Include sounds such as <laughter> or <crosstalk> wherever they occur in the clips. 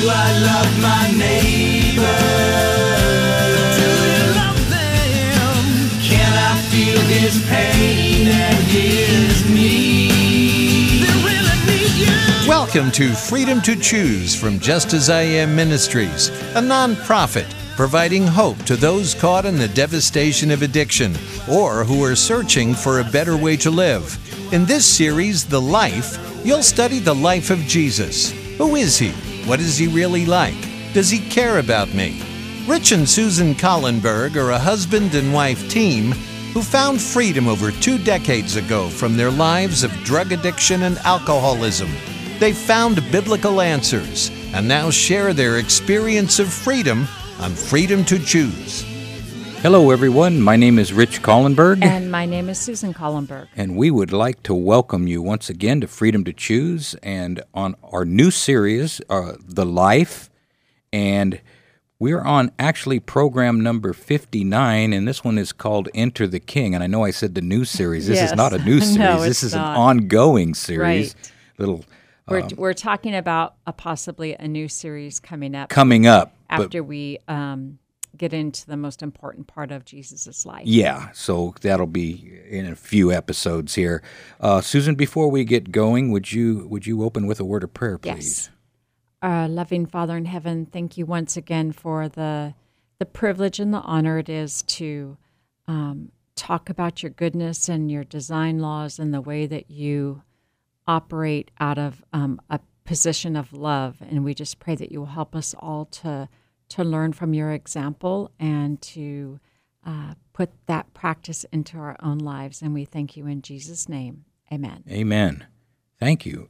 Do I love my neighbor? Do you love them? Can I feel his pain and his need? They really need you. Welcome to Freedom to Choose from Just As I Am Ministries, a nonprofit providing hope to those caught in the devastation of addiction or who are searching for a better way to live. In this series, The Life, you'll study the life of Jesus. Who is he? What is he really like? Does he care about me? Rich and Susan Collenberg are a husband and wife team who found freedom over two decades ago from their lives of drug addiction and alcoholism. They found biblical answers and now share their experience of freedom on Freedom to Choose. Hello, everyone. My name is Rich Collenberg, And my name is Susan Collenberg. and we would like to welcome you once again to Freedom to Choose and on our new series, uh, The Life. And we're on actually program number 59, and this one is called Enter the King. And I know I said the new series. This is not a new <laughs> No, series, this is not. an ongoing series. Right. Little We're, we're talking about a possibly a new series coming up coming up. but- after we um, get into the most important part of Jesus' life. Yeah, so that'll be in a few episodes here. Uh, Susan, before we get going, would you would you open with a word of prayer, please? Yes. Uh, loving Father in heaven, thank you once again for the the privilege and the honor it is to um, talk about your goodness and your design laws and the way that you operate out of um, a position of love. And we just pray that you will help us all to to learn from your example and to uh, put that practice into our own lives. And we thank you in Jesus' name. Amen. Amen. Thank you.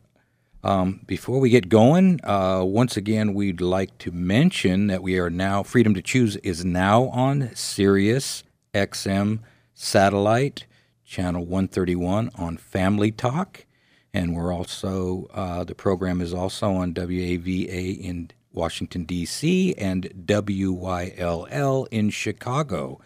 Um, before we get going, uh, once again, we'd like to mention that we are now Freedom to Choose is now on Sirius XM satellite channel 131 on Family Talk, and we're also uh, the program is also on WAVA in Washington D.C. and WYLL in Chicago.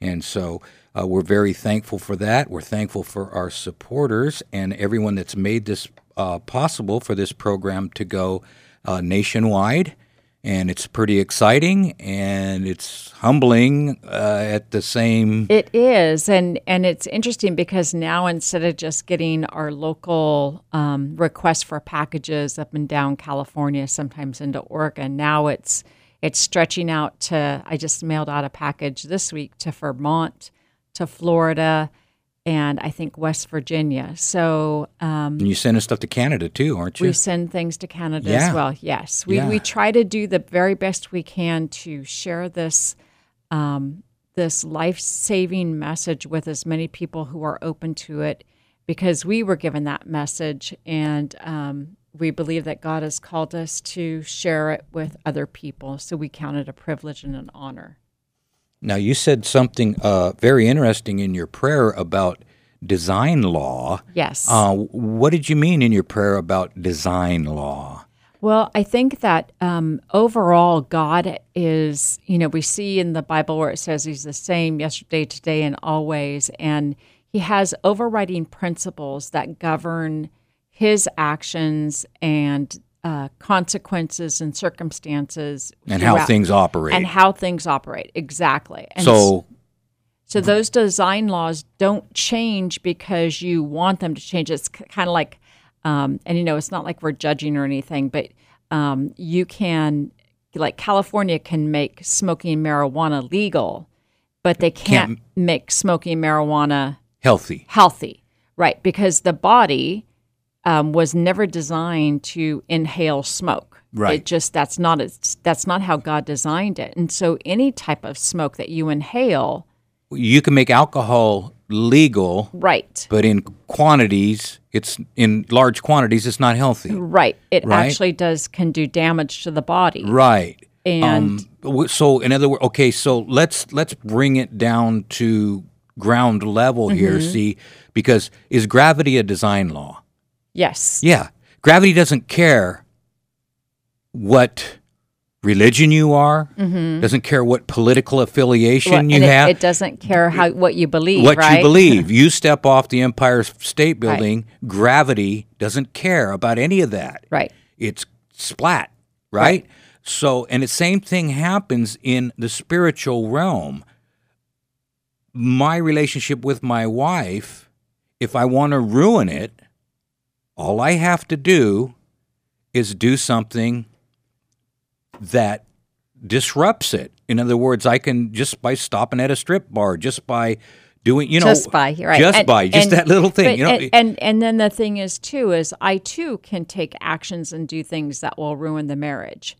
And so uh, we're very thankful for that. We're thankful for our supporters and everyone that's made this uh, possible for this program to go uh, nationwide. And it's pretty exciting and it's humbling uh, at the same. It is, and and it's interesting because now instead of just getting our local um, requests for packages up and down California, sometimes into Oregon, now it's it's stretching out to. I just mailed out a package this week to Vermont, to Florida, and I think West Virginia. So um, And you sending stuff to Canada too, aren't you? we send things to Canada Yeah. as well. Yes, we Yeah. we try to do the very best we can to share this um, this life saving message with as many people who are open to it, because we were given that message, and um, we believe that God has called us to share it with other people. So we count it a privilege and an honor. Now, you said something uh, very interesting in your prayer about design law. Yes. Uh, what did you mean in your prayer about design law? Well, I think that um, overall, God is, you know, we see in the Bible where it says He's the same yesterday, today, and always. And He has overriding principles that govern His actions and uh, consequences and circumstances. And how things operate. And how things operate. Exactly. And so, so those design laws don't change because you want them to change. It's kind of like, um, and you know, it's not like we're judging or anything, but um, you can, like California can make smoking marijuana legal, but they can't, Can't- make smoking marijuana healthy. healthy, right? Because the body um, was never designed to inhale smoke. Right. It just that's not it's, that's not how God designed it. And so any type of smoke that you inhale, You can make alcohol legal, right? but in quantities, it's in large quantities, it's not healthy. Right. It Right? actually does can do damage to the body. Right. And Um, so, in other words, okay, so let's let's bring it down to ground level here. Mm-hmm. See, because is gravity a design law? Yes. Yeah, gravity doesn't care what religion you are. Doesn't care what political affiliation Mm-hmm. Well, you it, have. it doesn't care how what you believe, what right? you believe. <laughs> You step off the Empire State Building, gravity doesn't care about any of that. Right. It's splat, right? So, and the same thing happens in the spiritual realm. My relationship with my wife, if I want to ruin it, all I have to do is do something that disrupts it. In other words, I can just by stopping at a strip bar, just by doing, you know, just by right, just And- by just and- that little thing. but- you know, and, and and then the thing is too is I too can take actions and do things that will ruin the marriage,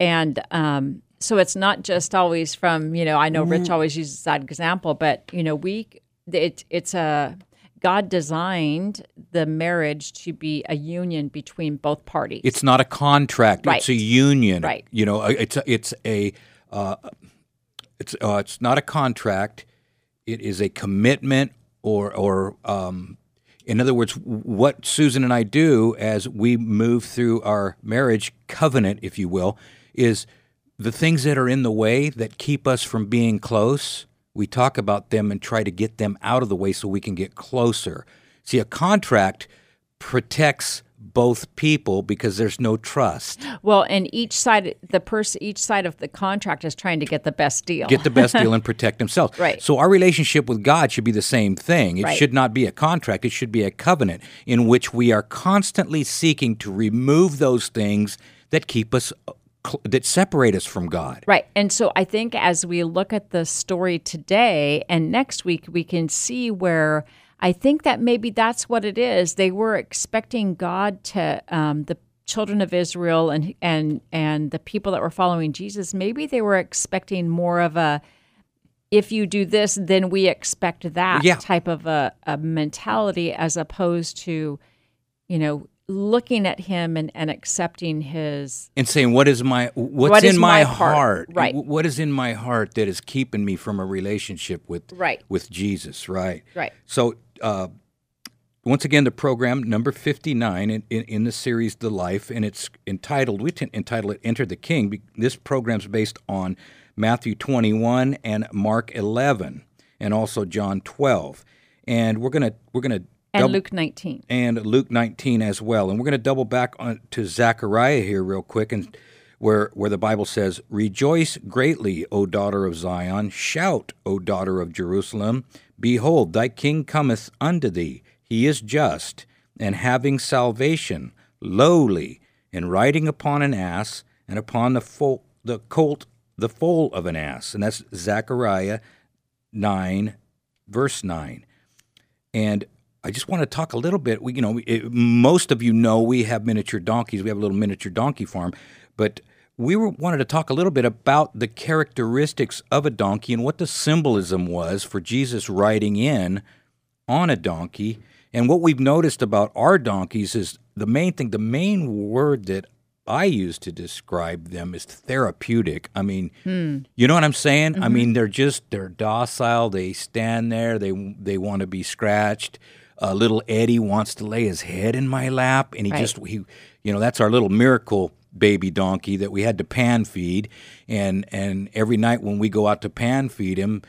and um, so it's not just always from you know I know. Rich always uses that example, but you know we it it's a God designed the marriage to be a union between both parties. it's not a contract; Right. it's a union. Right. You know, it's a, it's a uh, it's uh, it's not a contract. It is a commitment, or or um, in other words, what Susan and I do as we move through our marriage covenant, if you will, is the things that are in the way that keep us from being close. We talk about them and try to get them out of the way so we can get closer. See, a contract protects both people because there's no trust. well, and each side the person each side of the contract is trying to get the best deal. Get the best deal and <laughs> protect themselves. Right. So our relationship with God should be the same thing. It Right. should not be a contract. It should be a covenant in which we are constantly seeking to remove those things that keep us that separate us from God. Right. And so I think as we look at the story today and next week, we can see where I think that maybe that's what it is. They were expecting God to, um, the children of Israel and, and, and the people that were following Jesus, maybe they were expecting more of a, if you do this, then we expect that Yeah. type of a, a mentality as opposed to, you know, looking at him and, and accepting his And saying, "What is my what's What in my, my part? heart? Right. What is in my heart that is keeping me from a relationship with Right. with Jesus?" Right. Right. So, uh, once again, the program number 59 in, in, in the series The Life, and it's entitled, we t- entitle it Enter the King. This program's based on Matthew 21 and Mark 11, and also John 12. And we're going to, we're going to, and Luke 19. and Luke 19 as well. And we're going to double back on to Zechariah here real quick and where where the Bible says, "Rejoice greatly, O daughter of Zion; shout, O daughter of Jerusalem; behold, thy king cometh unto thee; he is just and having salvation, lowly, and riding upon an ass, and upon the fo- the colt the foal of an ass." And that's Zechariah 9 verse 9. And I just want to talk a little bit. We, you know, it, most of you know we have miniature donkeys. We have a little miniature donkey farm, but we were, wanted to talk a little bit about the characteristics of a donkey and what the symbolism was for Jesus riding in on a donkey. And what we've noticed about our donkeys is the main thing, the main word that I use to describe them is therapeutic. I mean, hmm. you know what I'm saying? I mm-hmm. mean, they're just they're docile. They stand there. They they want to be scratched. Uh, little Eddie wants to lay his head in my lap, and he Right. just he, you know, that's our little miracle baby donkey that we had to pan feed, and and every night when we go out to pan feed him,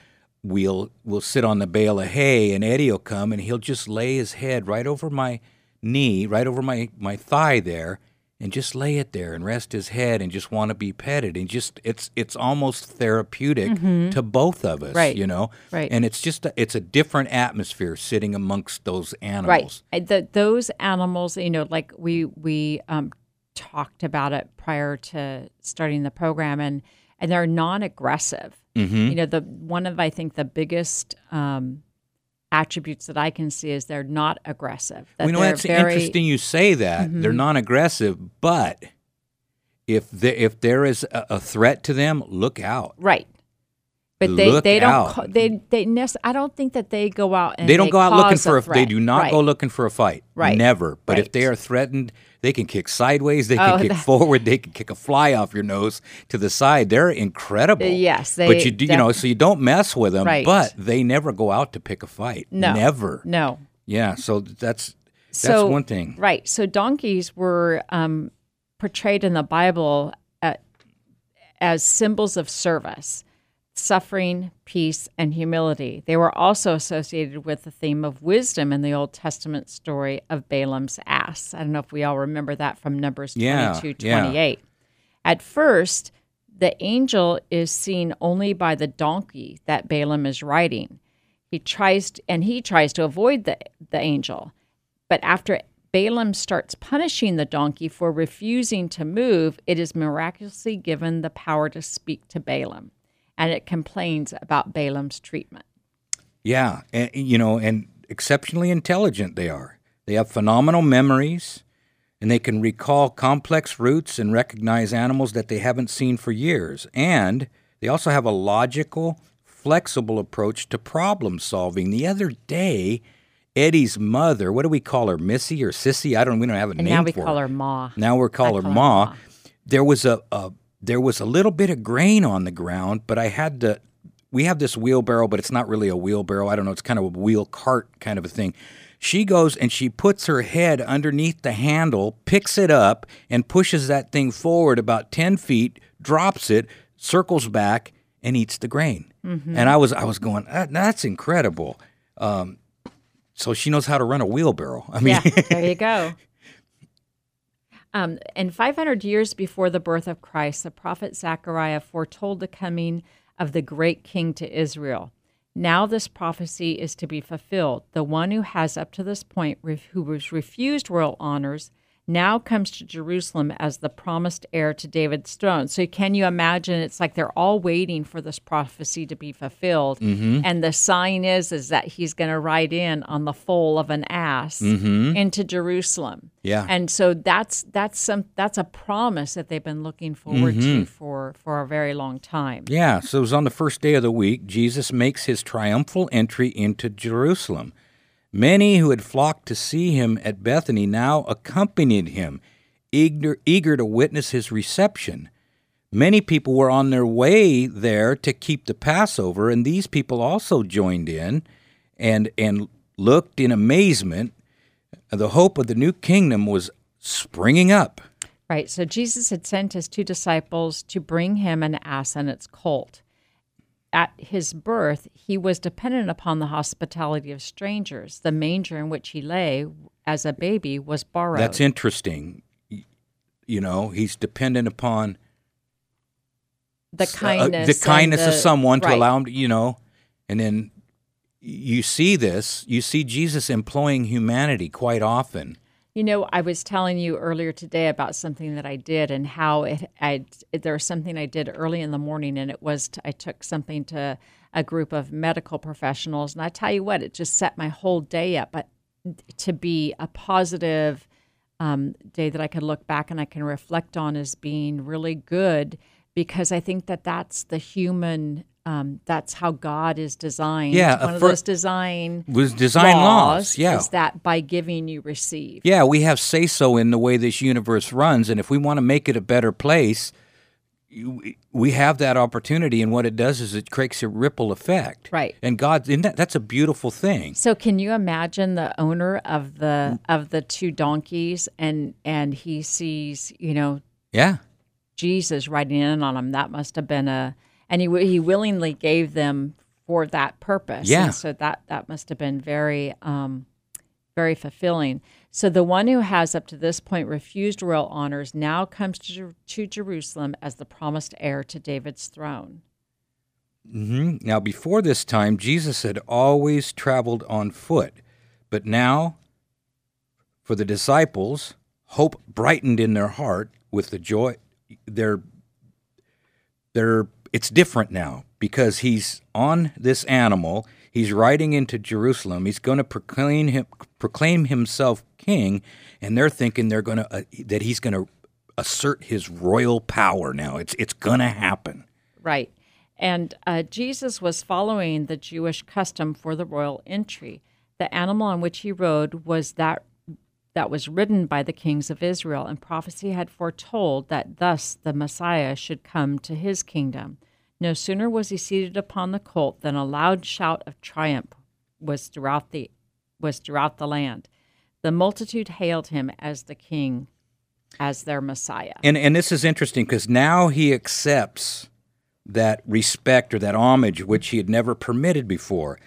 we'll we'll sit on the bale of hay, and Eddie will come and he'll just lay his head right over my knee, right over my my thigh there, and just lay it there and rest his head and just want to be petted and just it's it's almost therapeutic to both of us, Mm-hmm. Right. you know, Right. And it's just a, it's a different atmosphere sitting amongst those animals. Right. The, those animals, you know, like we we um, talked about it prior to starting the program, and and they're non-aggressive. Mm-hmm. You know, the one of I think the biggest um, attributes that I can see is they're not aggressive. That We know that's very, Mm-hmm. interesting. You say that they're non-aggressive, but if there, if there is a, a threat to them, look out. right? But they, Look they don't out. ca- they they nec- I don't think that they go out and they don't go out looking for a. threat. They do not Right. go looking for a fight. Right. Never. But if they are threatened, they can kick sideways. They can Oh, kick that- forward. They can kick a fly off your nose to the side. They're incredible. Yes, but you do, you know, so you don't mess with them. Right. But they never go out to pick a fight. No. Never. No. Yeah. So that's that's so, one thing. Right. So donkeys were um, portrayed in the Bible uh as symbols of service, suffering, peace, and humility. They were also associated with the theme of wisdom in the Old Testament story of Balaam's ass. I don't know if we all remember that from Numbers Yeah, 22, yeah. 28. At first, the angel is seen only by the donkey that Balaam is riding. He tries to, and he tries to avoid the, the angel. But after Balaam starts punishing the donkey for refusing to move, it is miraculously given the power to speak to Balaam. And it complains about Balaam's treatment. Yeah, and, you know, and exceptionally intelligent they are. They have phenomenal memories, and they can recall complex routes and recognize animals that they haven't seen for years. And they also have a logical, flexible approach to problem solving. The other day, Eddie's mother, what do we call her, Missy or Sissy? I don't. We don't have a And name now we call her. her Ma. Now we're call I her call her Ma. Ma. There was a, a there was a little bit of grain on the ground, but I had to. We have this wheelbarrow, but it's not really a wheelbarrow. I don't know. It's kind of a wheel cart kind of a thing. She goes and she puts her head underneath the handle, picks it up, and pushes that thing forward about ten feet, drops it, circles back, and eats the grain. Mm-hmm. And I was I was going, "That- that's incredible. Um, so she knows how to run a wheelbarrow. I mean, yeah, there you go. <laughs> Um, and 500 years before the birth of Christ, the prophet Zechariah foretold the coming of the great king to Israel. Now, this prophecy is to be fulfilled. The one who has, up to this point, who was refused royal honors, now comes to Jerusalem as the promised heir to David's throne. So, can you imagine? It's like they're all waiting for this prophecy to be fulfilled, mm-hmm. and the sign is is that he's going to ride in on the foal of an ass mm-hmm. into Jerusalem. Yeah. and so that's that's some that's a promise that they've been looking forward to mm-hmm. for for a very long time. Yeah, so it was on the first day of the week, Jesus makes his triumphal entry into Jerusalem. Many who had flocked to see him at Bethany now accompanied him, eager, eager to witness his reception. Many people were on their way there to keep the Passover, and these people also joined in and, and looked in amazement. The hope of the new kingdom was springing up. Right. So Jesus had sent his two disciples to bring him an ass and its colt. At his birth, he was dependent upon the hospitality of strangers. The manger in which he lay as a baby was borrowed. That's interesting. You know, he's dependent upon the uh, kindness, the kindness of the- someone to allow him, to, you know, and then you see this, you see Jesus employing humanity quite often. You know, I was telling you earlier today about something that I did and how it. There was something I did early in the morning, and it was t I took something to a group of medical professionals, and I tell you what, it just set my whole day up. But to be a positive um, day that I could look back and I can reflect on as being really good, because I think that that's the human. Um, that's how God is designed. Yeah, one of those design Was design laws, yeah. is that by giving you receive. Yeah, we have say so in the way this universe runs, and if we want to make it a better place, you- we have that opportunity. And what it does is it creates a ripple effect. Right. And God, isn't that, that's a beautiful thing. So can you imagine the owner of the of the two donkeys and and he sees, you know, Yeah. Jesus riding in on him. That must have been a and he he willingly gave them for that purpose. Yeah. And so that that must have been very um very fulfilling. So the one who has up to this point refused royal honors now comes to, to Jerusalem as the promised heir to David's throne. hmm Now, before this time, Jesus had always traveled on foot, but now, for the disciples, hope brightened in their heart with the joy. They're, they're, it's different now because he's on this animal. He's riding into Jerusalem. He's going to proclaim him, proclaim himself king, and they're thinking they're going to uh, that he's going to assert his royal power. Now it's it's going to happen. Right. And uh, Jesus was following the Jewish custom for the royal entry. The animal on which he rode was that that was ridden by the kings of Israel, and prophecy had foretold that thus the Messiah should come to his kingdom. No sooner was he seated upon the colt than a loud shout of triumph was throughout the was throughout the land. The multitude hailed him as the king, as their Messiah. And and this is interesting because now he accepts that respect or that homage which he had never permitted before.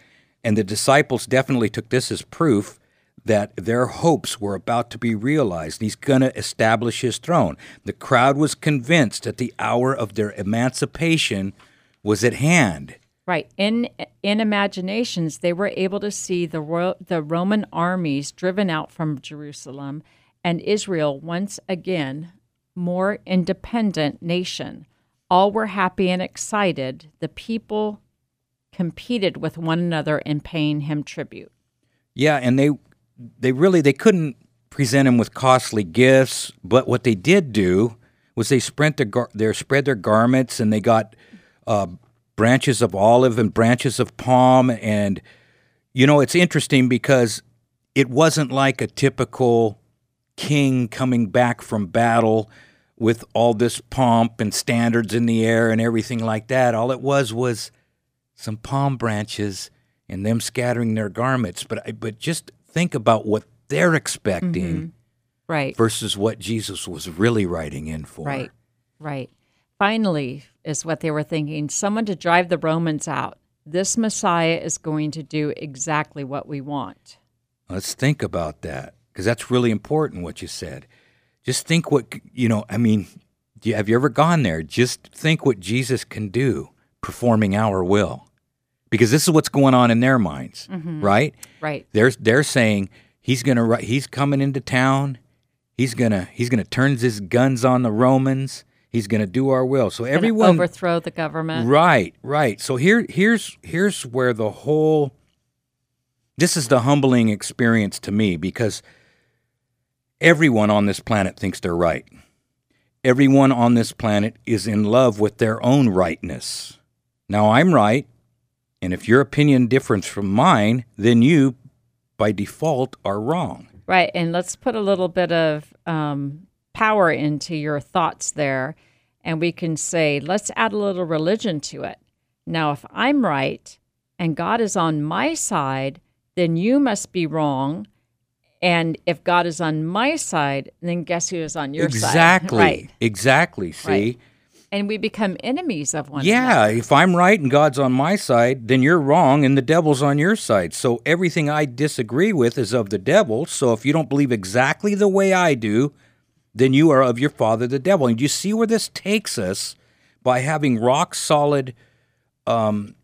And the disciples definitely took this as proof that their hopes were about to be realized. He's going to establish his throne. The crowd was convinced that the hour of their emancipation was at hand. Right. In in imaginations, they were able to see the Ro- the Roman armies driven out from Jerusalem and Israel once again more independent nation. All were happy and excited. The people competed with one another in paying him tribute. Yeah, and they they really they couldn't present him with costly gifts, but what they did do was they spread their gar- they spread their garments and they got uh, branches of olive and branches of palm. And you know it's interesting because it wasn't like a typical king coming back from battle with all this pomp and standards in the air and everything like that. All it was was some palm branches and them scattering their garments. But but just think about what they're expecting mm-hmm. Right. versus what Jesus was really writing in for Right. Right. Finally, is what they were thinking someone to drive the Romans out. This Messiah is going to do exactly what we want. Let's think about that because that's really important what you said. Just think what you know. I mean, do you, have you ever gone there? Just think what Jesus can do performing our will, because this is what's going on in their minds, mm-hmm. right? Right. They're they're saying he's gonna he's coming into town. He's gonna he's gonna turn his guns on the Romans. He's gonna do our will. So Gonna everyone overthrow the government. Right, right. So here here's here's where the whole this is the humbling experience to me because everyone on this planet thinks they're right. Everyone on this planet is in love with their own rightness. Now I'm right, and if your opinion differs from mine, then you by default are wrong. Right. And let's put a little bit of um, power into your thoughts there. And we can say, let's add a little religion to it. Now, if I'm right and God is on my side, then you must be wrong. And if God is on my side, then guess who is on your side? exactly. Right. Exactly. See? Right. And we become enemies of one Yeah, another. Yeah, if I'm right and God's on my side, then you're wrong and the devil's on your side. So everything I disagree with is of the devil. So if you don't believe exactly the way I do, then you are of your father, the devil. And you see where this takes us by having rock solid um,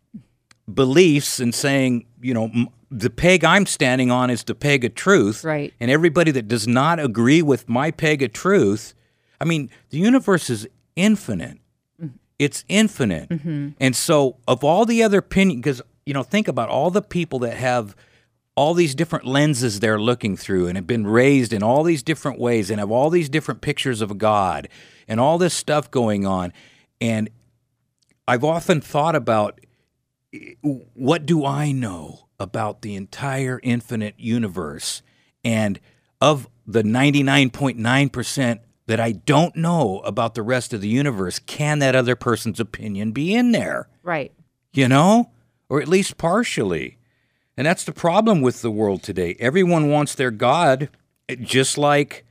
beliefs and saying, you know, m- the peg I'm standing on is the peg of truth. Right. And everybody that does not agree with my peg of truth, I mean, the universe is infinite. It's infinite. Mm-hmm. And so, of all the other opinions, because, you know, think about all the people that have all these different lenses they're looking through and have been raised in all these different ways and have all these different pictures of God and all this stuff going on. And I've often thought about what do I know about the entire infinite universe? And of the 99.9% that I don't know about the rest of the universe, can that other person's opinion be in there? Right. You know? Or at least partially. And that's the problem with the world today. Everyone wants their God eh, just like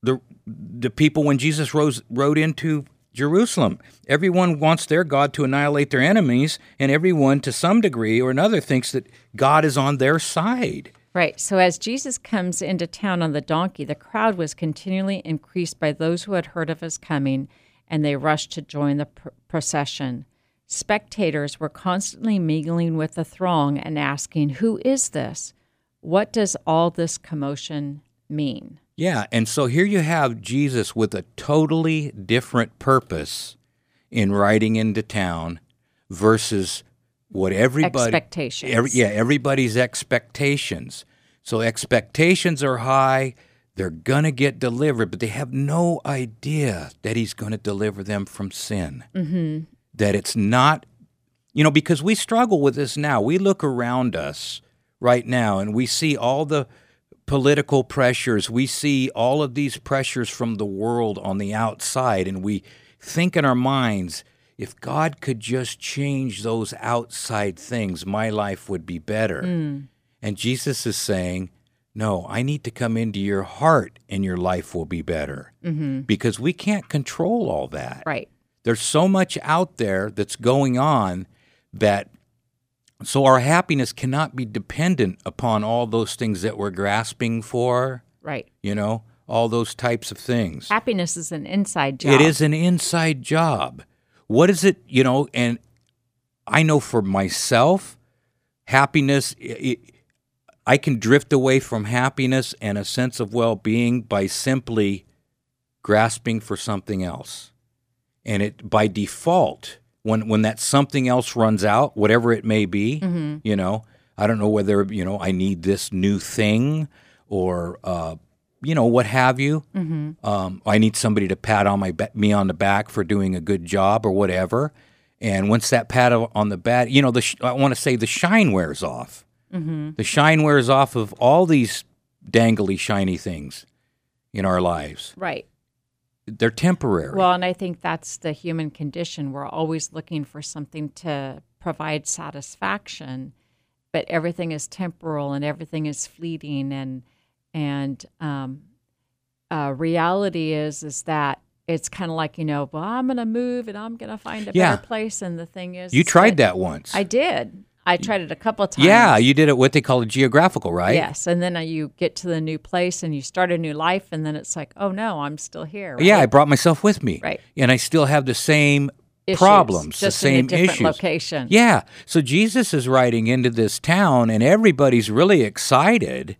the the people when Jesus rose rode into Jerusalem. Everyone wants their God to annihilate their enemies, and everyone to some degree or another thinks that God is on their side. Right. So as Jesus comes into town on the donkey, the crowd was continually increased by those who had heard of his coming, and they rushed to join the pr- procession. Spectators were constantly mingling with the throng and asking, Who is this? What does all this commotion mean? Yeah, and so here you have Jesus with a totally different purpose in riding into town versus what everybody Expectations. every- yeah, everybody's expectations. So expectations are high. They're gonna get delivered, but they have no idea that he's gonna deliver them from sin. Mm-hmm. That it's not, you know, because we struggle with this now. We look around us right now and we see all the political pressures. We see all of these pressures from the world on the outside, and we think in our minds, if God could just change those outside things, my life would be better. Mm. And Jesus is saying, no, I need to come into your heart and your life will be better. Mm-hmm. Because we can't control all that Right. there's so much out there that's going on that So our happiness cannot be dependent upon all those things that we're grasping for, Right. you know, all those types of things. Happiness is an inside job. It is an inside job. What is it, you know, and I know for myself, happiness, i i can drift away from happiness and a sense of well being by simply grasping for something else. And it by default, when when that something else runs out, whatever it may be, you know, I don't know whether you know I need this new thing or uh, you know what have you. Um, I need somebody to pat on my ba- me on the back for doing a good job or whatever. And once that pat on the back, you know, the sh- I want to say the shine wears off. The shine wears off of all these dangly, shiny things in our lives. right. They're temporary. Well, and I think that's the human condition. We're always looking for something to provide satisfaction, but everything is temporal and everything is fleeting. And and um, uh, reality is is that it's kind of like you know, well, I'm going to move and I'm going to find a Yeah. better place. And the thing is, you tried that once. I did. I tried it a couple of times. yeah, you did it what they call a geographical, right? Yes, and then uh, you get to the new place and you start a new life, and then it's like, oh no, I'm still here. Yeah, I brought myself with me. Right. And I still have the same Issues, problems, the in a same different issues. location. Yeah. So Jesus is riding into this town and everybody's really excited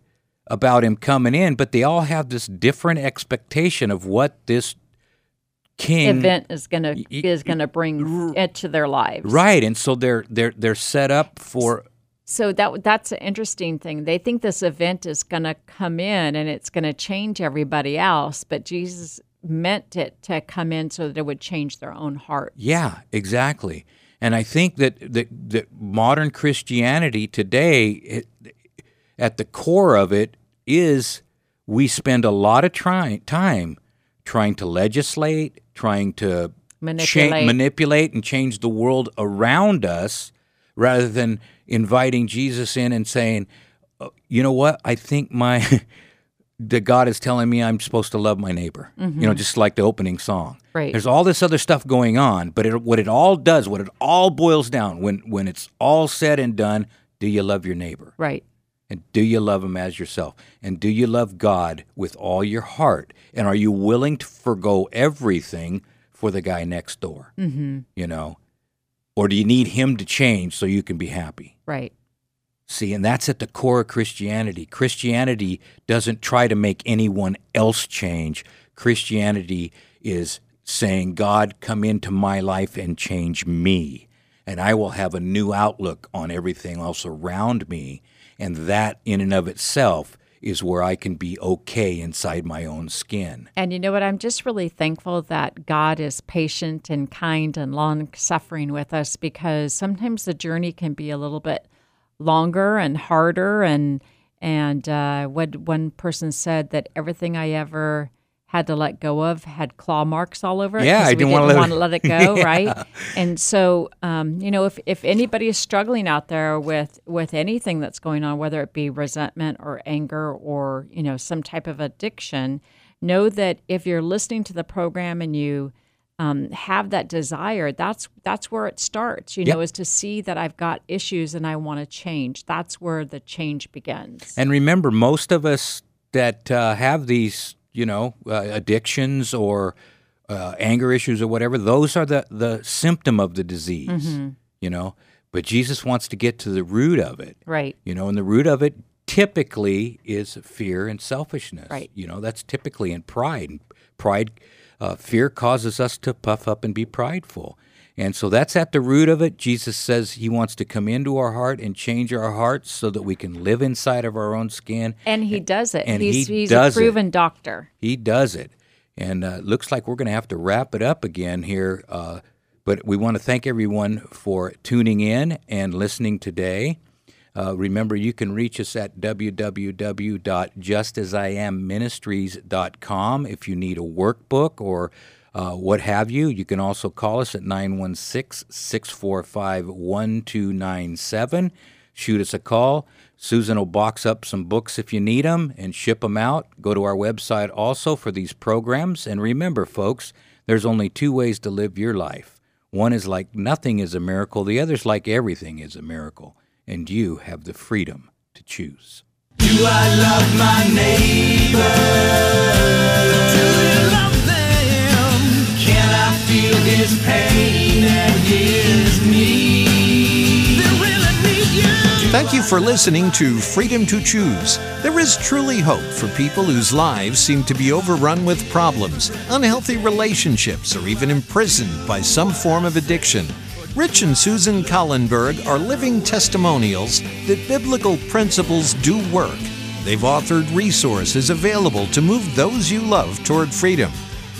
about him coming in, but they all have this different expectation of what this king event is gonna y- is gonna bring into their lives. Right. And so they're they're they're set up for So that that's an interesting thing. They think this event is gonna come in and it's gonna change everybody else, but Jesus meant it to come in so that it would change their own heart. Yeah, exactly. And I think that that, that modern Christianity today, it, at the core of it, is we spend a lot of try, time trying to legislate, trying to cha- Manipulate. manipulate and change the world around us, rather than inviting Jesus in and saying, "Uh, "You know what? I think my." <laughs> that God is telling me I'm supposed to love my neighbor. You know, just like the opening song. Right. There's all this other stuff going on, but it, what it all does, what it all boils down, when when it's all said and done, do you love your neighbor? Right. And do you love him as yourself? And do you love God with all your heart? And are you willing to forego everything for the guy next door? Mm-hmm. You know, or do you need him to change so you can be happy? Right. See, and that's at the core of Christianity. Christianity doesn't try to make anyone else change. Christianity is saying, God, come into my life and change me. And I will have a new outlook on everything else around me. And that, in and of itself, is where I can be okay inside my own skin. And you know what? I'm just really thankful that God is patient and kind and long suffering with us because sometimes the journey can be a little bit longer and harder. And and uh, what one person said that everything I ever had to let go of had claw marks all over it. Yeah, I we didn't let it- wanna let it go, right? And so, um, you know, if if anybody is struggling out there with with anything that's going on, whether it be resentment or anger or you know some type of addiction, know that if you're listening to the program and you um, have that desire, that's that's where it starts. You Yep. know, is to see that I've got issues and I want to change. That's where the change begins. And remember, most of us that uh, have these, you know, uh, addictions or uh, anger issues or whatever, those are the, the symptom of the disease, Mm-hmm. you know. But Jesus wants to get to the root of it, right. you know, and the root of it typically is fear and selfishness. Right. You know, that's typically in pride. Pride, uh, fear causes us to puff up and be prideful. And so that's at the root of it. Jesus says he wants to come into our heart and change our hearts so that we can live inside of our own skin. And he does it. and he's he he's does a it. proven doctor. He does it. And uh, looks like we're going to have to wrap it up again here. Uh, but we want to thank everyone for tuning in and listening today. Uh, remember, you can reach us at www.justasiamministries.com if you need a workbook or uh, what have you. You can also call us at 916 645 1297. Shoot us a call. Susan will box up some books if you need them and ship them out. Go to our website also for these programs. And remember, folks, there's only two ways to live your life. One is like nothing is a miracle, the other's like everything is a miracle. and you have the freedom to choose. Do I love my neighbor? His pain and his. Thank you for listening to Freedom to Choose. There is truly hope for people whose lives seem to be overrun with problems, unhealthy relationships, or even imprisoned by some form of addiction. Rich and Susan Collenberg are living testimonials that biblical principles do work. They've authored resources available to move those you love toward freedom.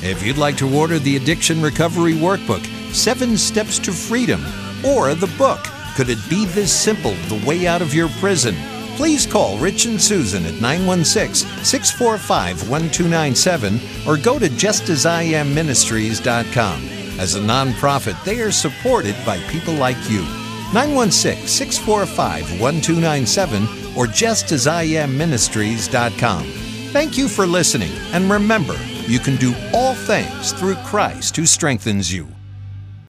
If you'd like to order the Addiction Recovery Workbook, Seven Steps to Freedom, or the book, Could It Be This Simple The Way Out of Your Prison? Please call Rich and Susan at 916 645 1297 or go to justasIamministries.com. As a nonprofit, they are supported by people like you. 916 645 1297 or justasIamministries.com. Thank you for listening, and remember, you can do all things through Christ who strengthens you.